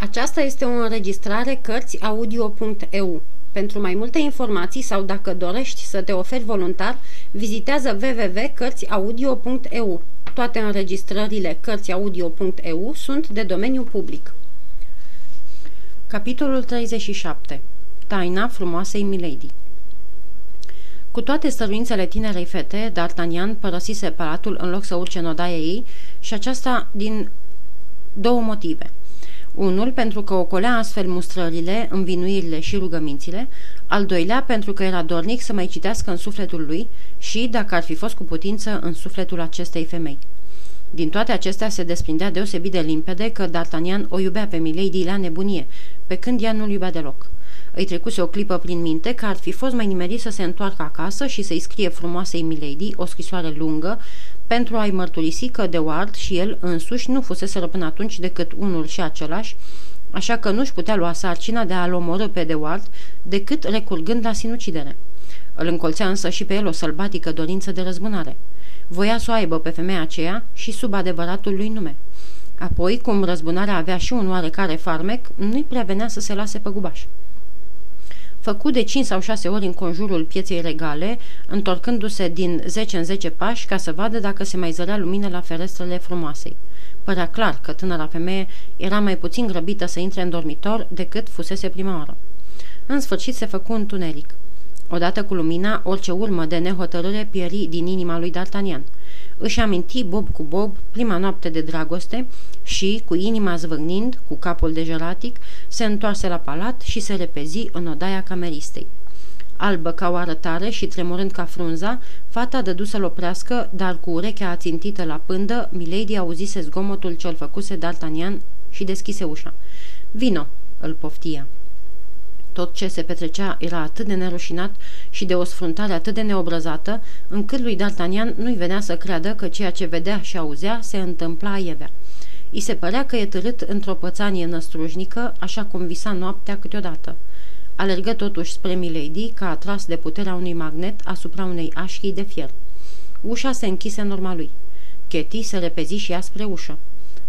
Aceasta este o înregistrare Cărțiaudio.eu. Pentru mai multe informații sau dacă dorești să te oferi voluntar, vizitează www.cărțiaudio.eu. Toate înregistrările Cărțiaudio.eu sunt de domeniu public. Capitolul 37. Taina frumoasei Milady Cu toate stăruințele tinerei fete, D'Artagnan părăsise palatul în loc să urce în odaia ei și aceasta din două motive – unul pentru că ocolea astfel mustrările, învinuirile și rugămințile, al doilea pentru că era dornic să mai citească în sufletul lui și, dacă ar fi fost cu putință, în sufletul acestei femei. Din toate acestea se desprindea deosebit de limpede că D'Artagnan o iubea pe Milady la nebunie, pe când ea nu-l iubea deloc. Îi trecuse o clipă prin minte că ar fi fost mai nimerit să se întoarcă acasă și să-i scrie frumoasei Milady o scrisoare lungă pentru a-i mărturisi că de Ward și el însuși nu fusese până atunci decât unul și același, așa că nu-și putea lua sarcina de a-l omorâ pe de Ward decât recurgând la sinucidere. Îl încolțea însă și pe el o sălbatică dorință de răzbunare. Voia să o aibă pe femeia aceea și sub adevăratul lui nume. Apoi, cum răzbunarea avea și un oarecare farmec, nu-i prea venea să se lase pe gubaș făcut de 5 sau 6 ori în conjurul pieței regale, întorcându-se din 10 în 10 pași ca să vadă dacă se mai zărea lumină la ferestrele frumoasei. Părea clar că tânăra femeie era mai puțin grăbită să intre în dormitor decât fusese prima oară. În sfârșit se făcu întuneric. Odată cu lumina, orice urmă de nehotărâre pieri din inima lui D'Artagnan. Își aminti Bob cu Bob prima noapte de dragoste și, cu inima zvâgnind, cu capul de jeratic, se întoarse la palat și se repezi în odaia cameristei. Albă ca o arătare și tremurând ca frunza, fata dădu să-l oprească, dar cu urechea ațintită la pândă, Milady auzise zgomotul ce-l făcuse D'Artagnan și deschise ușa. Vino!" îl poftia. Tot ce se petrecea era atât de nerușinat și de o sfruntare atât de neobrăzată, încât lui D'Artagnan nu-i venea să creadă că ceea ce vedea și auzea se întâmpla aievea. I se părea că e târât într-o pățanie năstrujnică, așa cum visa noaptea câteodată. Alergă totuși spre Milady, ca atras de puterea unui magnet asupra unei așchii de fier. Ușa se închise în urma lui. Ketty se repezi și ea spre ușă.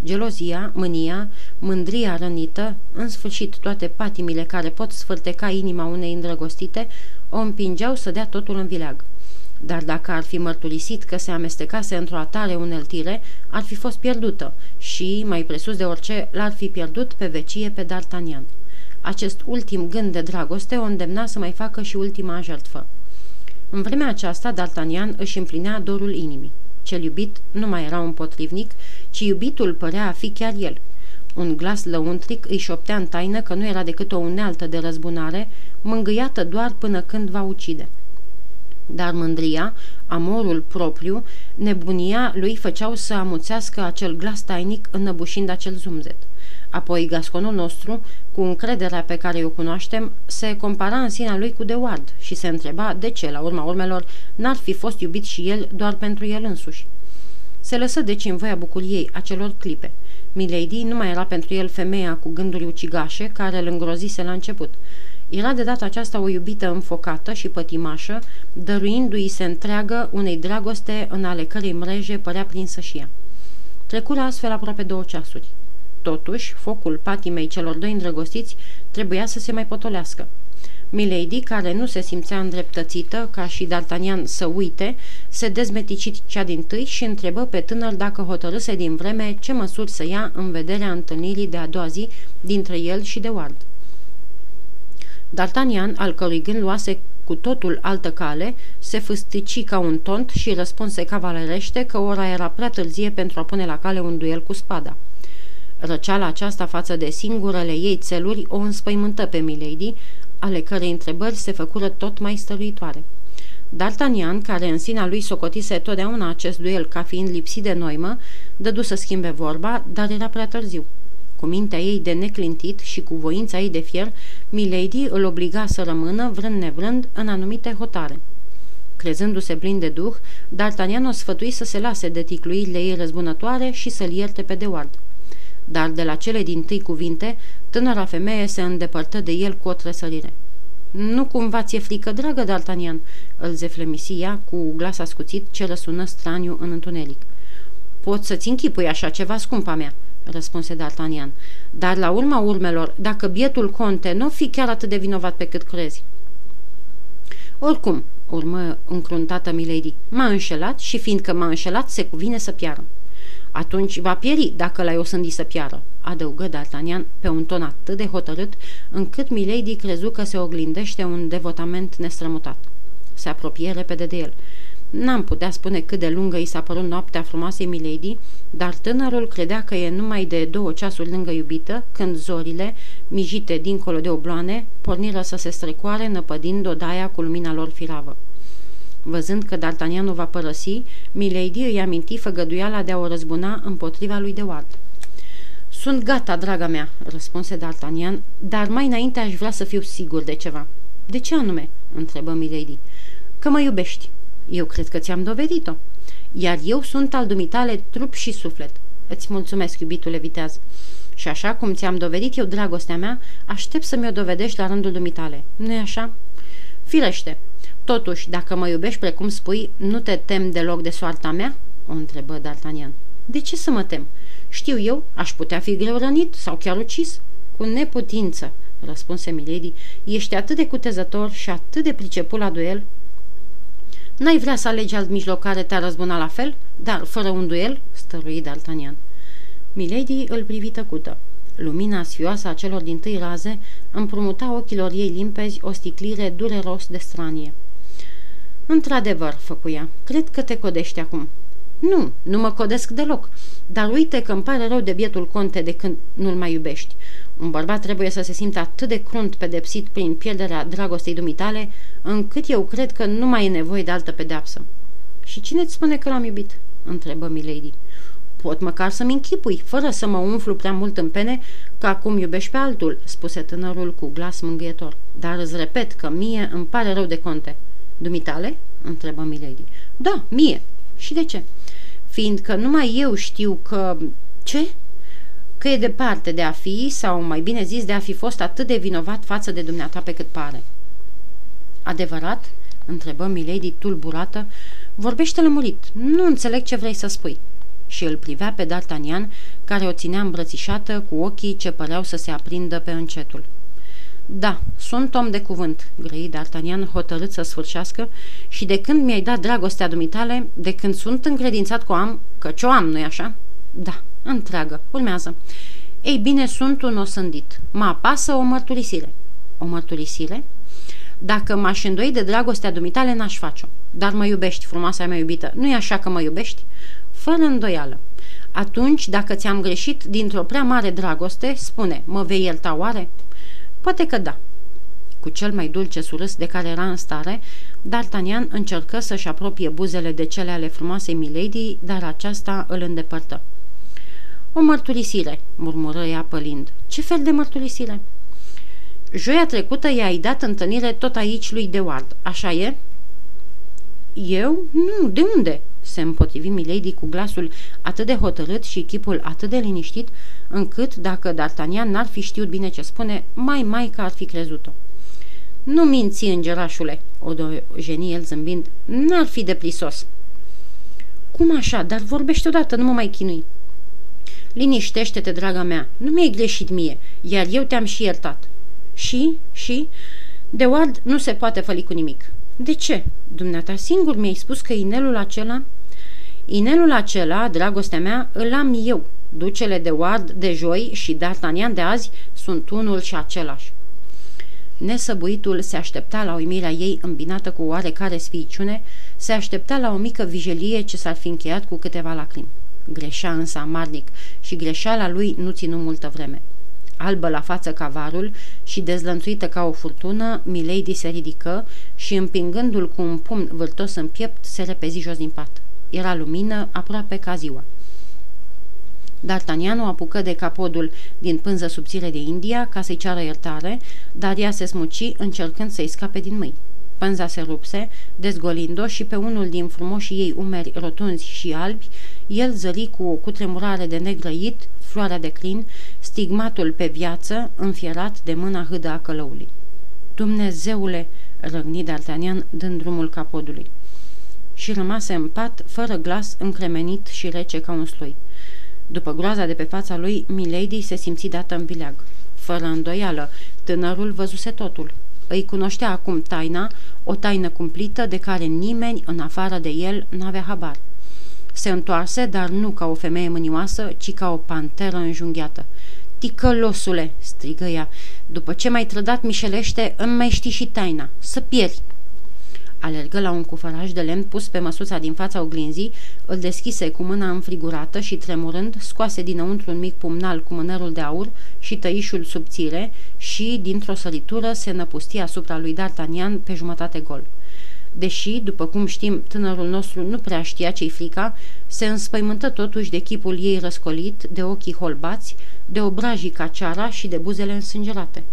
Gelozia, mânia, mândria rănită, în sfârșit toate patimile care pot sfârteca inima unei îndrăgostite, o împingeau să dea totul în vileag. Dar dacă ar fi mărturisit că se amestecase într-o atare uneltire, ar fi fost pierdută și, mai presus de orice, l-ar fi pierdut pe vecie pe D'Artagnan. Acest ultim gând de dragoste o îndemna să mai facă și ultima jertfă. În vremea aceasta, D'Artagnan își împlinea dorul inimii. Cel iubit nu mai era un potrivnic, ci iubitul părea a fi chiar el. Un glas lăuntric îi șoptea în taină că nu era decât o unealtă de răzbunare, mângâiată doar până când va ucide. Dar mândria, amorul propriu, nebunia lui făceau să amuțească acel glas tainic înăbușind acel zumzet. Apoi gasconul nostru, cu încrederea pe care o cunoaștem, se compara în sinea lui cu De Ward și se întreba de ce, la urma urmelor, n-ar fi fost iubit și el doar pentru el însuși. Se lăsă deci în voia bucuriei acelor clipe. Milady nu mai era pentru el femeia cu gânduri ucigașe care îl îngrozise la început. Era de data aceasta o iubită înfocată și pătimașă, dăruindu-i se întreagă unei dragoste în ale cărei mreje părea prinsă și ea. Trecură astfel aproape două ceasuri. Totuși, focul patimei celor doi îndrăgostiți trebuia să se mai potolească. Milady, care nu se simțea îndreptățită, ca și D'Artagnan să uite, se dezmeticit cea din tâi și întrebă pe tânăr dacă hotărâse din vreme ce măsuri să ia în vederea întâlnirii de a doua zi dintre el și de Ward. D'Artagnan, al cărui gând luase cu totul altă cale, se fâstici ca un tont și răspunse cavalerește că ora era prea târzie pentru a pune la cale un duel cu spada. Răceala aceasta față de singurele ei țeluri o înspăimântă pe Milady, ale cărei întrebări se făcură tot mai stăruitoare. D'Artagnan, care în sinea lui socotise totdeauna acest duel ca fiind lipsit de noimă, dădu să schimbe vorba, dar era prea târziu. Cu mintea ei de neclintit și cu voința ei de fier, Milady îl obliga să rămână, vrând nevrând, în anumite hotare. Crezându-se plin de duh, D'Artagnan o sfătui să se lase de ticluirile ei răzbunătoare și să-l ierte pe Deward. Dar de la cele din tâi cuvinte, tânăra femeie se îndepărtă de el cu o tresărire. Nu cumva ți-e frică, dragă D'Artagnan?" îl zeflemisia cu glas ascuțit ce răsună straniu în întuneric. Pot să-ți închipui așa ceva, scumpa mea?" răspunse D'Artagnan. Dar la urma urmelor, dacă bietul conte nu fi chiar atât de vinovat pe cât crezi. Oricum, urmă încruntată Milady, m-a înșelat și fiindcă m-a înșelat, se cuvine să piară. Atunci va pieri dacă l-ai osândit să piară, adăugă D'Artagnan pe un ton atât de hotărât, încât Milady crezu că se oglindește un devotament nestrămutat. Se apropie repede de el. N-am putea spune cât de lungă i s-a părut noaptea frumoasei Milady, dar tânărul credea că e numai de două ceasuri lângă iubită, când zorile, mijite dincolo de obloane, porniră să se strecoare, năpădind odaia cu lumina lor firavă. Văzând că D'Artagnan o va părăsi, Milady îi aminti făgăduiala de a o răzbuna împotriva lui de Ward. Sunt gata, draga mea," răspunse D'Artagnan, dar mai înainte aș vrea să fiu sigur de ceva." De ce anume?" întrebă Milady. Că mă iubești." Eu cred că ți-am dovedit-o. Iar eu sunt al dumitale trup și suflet. Îți mulțumesc, iubitule viteaz. Și așa cum ți-am dovedit eu dragostea mea, aștept să mi-o dovedești la rândul dumitale. nu e așa? Firește. Totuși, dacă mă iubești precum spui, nu te tem deloc de soarta mea? O întrebă D'Artagnan. De ce să mă tem? Știu eu, aș putea fi greu rănit sau chiar ucis. Cu neputință, răspunse Milady, ești atât de cutezător și atât de priceput la duel N-ai vrea să alegi alt mijloc care te-a răzbunat la fel, dar fără un duel?" stărui D'Artagnan. Milady îl privi tăcută. Lumina sfioasă a celor din tâi raze împrumuta ochilor ei limpezi o sticlire dureros de stranie. Într-adevăr, făcuia, cred că te codești acum. Nu, nu mă codesc deloc, dar uite că îmi pare rău de bietul conte de când nu-l mai iubești. Un bărbat trebuie să se simtă atât de crunt pedepsit prin pierderea dragostei dumitale, încât eu cred că nu mai e nevoie de altă pedeapsă. Și cine îți spune că l-am iubit?" întrebă Milady. Pot măcar să-mi închipui, fără să mă umflu prea mult în pene, că acum iubești pe altul," spuse tânărul cu glas mângâietor. Dar îți repet că mie îmi pare rău de conte." Dumitale?" întrebă Milady. Da, mie. Și de ce?" Fiindcă numai eu știu că... Ce?" că e departe de a fi, sau mai bine zis, de a fi fost atât de vinovat față de dumneata pe cât pare. Adevărat? întrebă Milady tulburată. Vorbește lămurit. Nu înțeleg ce vrei să spui. Și îl privea pe D'Artagnan, care o ținea îmbrățișată cu ochii ce păreau să se aprindă pe încetul. Da, sunt om de cuvânt, grăi D'Artagnan hotărât să sfârșească și de când mi-ai dat dragostea dumitale, de când sunt încredințat că o am, căci o am, nu-i așa? Da, întreagă. Urmează. Ei bine, sunt un osândit. Mă apasă o mărturisire. O mărturisire? Dacă m-aș îndoi de dragostea dumitale, n-aș face-o. Dar mă iubești, frumoasa mea iubită. Nu e așa că mă iubești? Fără îndoială. Atunci, dacă ți-am greșit dintr-o prea mare dragoste, spune, mă vei ierta oare? Poate că da. Cu cel mai dulce surâs de care era în stare, D'Artagnan încercă să-și apropie buzele de cele ale frumoasei Milady, dar aceasta îl îndepărtă. O mărturisire, murmură ea pălind. Ce fel de mărturisire? Joia trecută i-ai dat întâlnire tot aici lui de Ward, așa e? Eu? Nu, de unde? Se împotrivi Milady cu glasul atât de hotărât și chipul atât de liniștit, încât, dacă D'Artagnan n-ar fi știut bine ce spune, mai mai că ar fi crezut-o. Nu minți, îngerașule, o geni el zâmbind, n-ar fi de prisos. Cum așa? Dar vorbește odată, nu mă mai chinui. Liniștește-te, draga mea, nu mi-ai greșit mie, iar eu te-am și iertat. Și, și, de Ward nu se poate făli cu nimic. De ce? Dumneata singur mi-ai spus că inelul acela... Inelul acela, dragostea mea, îl am eu. Ducele de Ward de joi și D'Artagnan de azi sunt unul și același. Nesăbuitul se aștepta la uimirea ei îmbinată cu oarecare sfiiciune, se aștepta la o mică vijelie ce s-ar fi încheiat cu câteva lacrimi. Greșea însă amarnic și greșeala lui nu ținu multă vreme. Albă la față ca varul și dezlănțuită ca o furtună, Milady se ridică și, împingându-l cu un pumn vârtos în piept, se repezi jos din pat. Era lumină aproape ca ziua. D'Artagnan o apucă de capodul din pânză subțire de India ca să-i ceară iertare, dar ea se smuci încercând să-i scape din mâini. Pânza se rupse, dezgolind-o și pe unul din frumoșii ei umeri rotunzi și albi, el zări cu o cutremurare de negrăit floarea de crin, stigmatul pe viață, înfierat de mâna hâdă a călăului. Dumnezeule!" răgni D'Artagnan dând drumul capodului. Și rămase în pat, fără glas, încremenit și rece ca un sloi. După groaza de pe fața lui, Milady se simți dată în bileag. Fără îndoială, tânărul văzuse totul. Îi cunoștea acum taina, o taină cumplită de care nimeni, în afară de el, n-avea habar. Se întoarse, dar nu ca o femeie mânioasă, ci ca o panteră înjunghiată. Ticălosule!" strigă ea. După ce m-ai trădat mișelește, îmi mai știi și taina. Să pieri!" Alergă la un cufăraj de lemn pus pe măsuța din fața oglinzii, îl deschise cu mâna înfrigurată și tremurând, scoase dinăuntru un mic pumnal cu mânerul de aur și tăișul subțire și, dintr-o săritură, se năpustia asupra lui D'Artagnan pe jumătate gol. Deși, după cum știm, tânărul nostru nu prea știa ce-i frica, se înspăimântă totuși de chipul ei răscolit, de ochii holbați, de obrajii ca ceara și de buzele însângerate.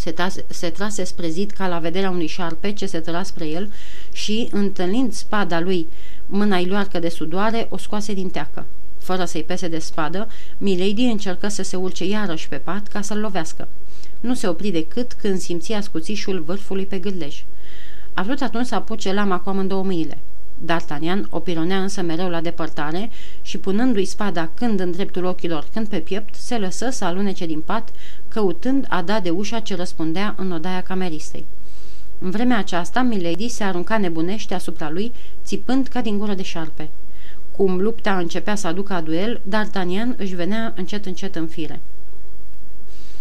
Se, tase, se trase spre zid ca la vederea unui șarpe ce se tăra spre el și, întâlnind spada lui, mâna-i luarcă de sudoare, o scoase din teacă. Fără să-i pese de spadă, Milady încercă să se urce iarăși pe pat ca să-l lovească. Nu se opri decât când simția scuțișul vârfului pe gârlej. A vrut atunci să apuce lama cu amândouă mâinile. D'Artagnan o pironea însă mereu la depărtare și punându-i spada când în dreptul ochilor, când pe piept, se lăsă să alunece din pat, căutând a da de ușa ce răspundea în odaia cameristei. În vremea aceasta, Milady se arunca nebunește asupra lui, țipând ca din gură de șarpe. Cum lupta începea să aducă a duel, D'Artagnan își venea încet încet în fire.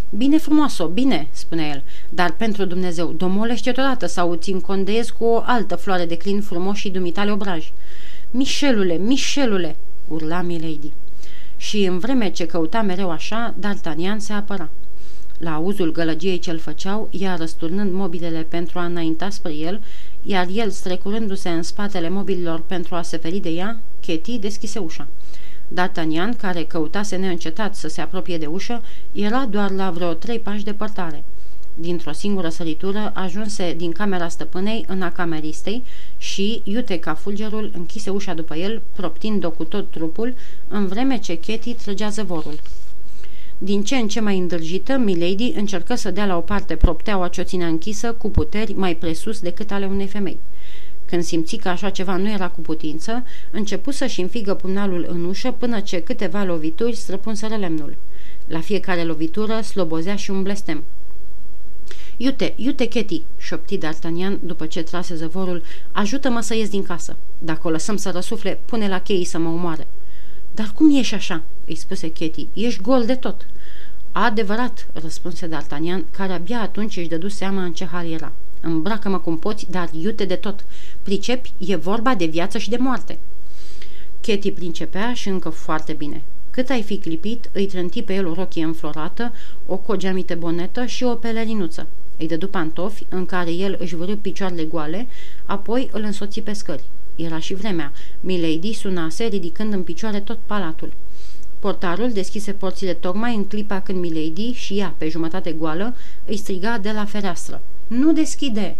Bine frumoasă, bine, spune el, dar pentru Dumnezeu, domolește odată sau îți încondeiesc cu o altă floare de clin frumos și dumitale obraj. Mișelule, Mișelule, urla Milady. Și în vreme ce căuta mereu așa, D'Artagnan se apăra. La auzul gălăgiei ce-l făceau, ea răsturnând mobilele pentru a înainta spre el, iar el strecurându-se în spatele mobililor pentru a se feri de ea, Ketty deschise ușa. D'Artagnan, care căutase neîncetat să se apropie de ușă, era doar la vreo trei pași departare. Dintr-o singură săritură ajunse din camera stăpânei în a cameristei și, iute ca fulgerul, închise ușa după el, proptind-o cu tot trupul, în vreme ce Ketty trăgea zăvorul. Din ce în ce mai îndârjită, Milady încercă să dea la o parte propteaua ce o ținea închisă cu puteri mai presus decât ale unei femei. Când simți că așa ceva nu era cu putință, începu să-și înfigă pumnalul în ușă până ce câteva lovituri străpunseră lemnul. La fiecare lovitură slobozea și un blestem. Iute, iute, Ketty, șopti D'Artagnan după ce trase zăvorul, ajută-mă să ies din casă. Dacă o lăsăm să răsufle, pune la cheii să mă omoare. Dar cum ești așa?" îi spuse Ketty. Ești gol de tot." Adevărat," răspunse D'Artagnan, care abia atunci își dădu seama în ce hal era. Îmbracă-mă cum poți, dar iute de tot. Pricepi, e vorba de viață și de moarte." Ketty princepea și încă foarte bine. Cât ai fi clipit, îi trânti pe el o rochie înflorată, o cogeamite bonetă și o pelerinuță. Îi dădu pantofi, în care el își vârâ picioarele goale, apoi îl însoți pe scări. Era și vremea. Milady sunase, ridicând în picioare tot palatul. Portarul deschise porțile tocmai în clipa când Milady și ea, pe jumătate goală, îi striga de la fereastră. Nu deschide!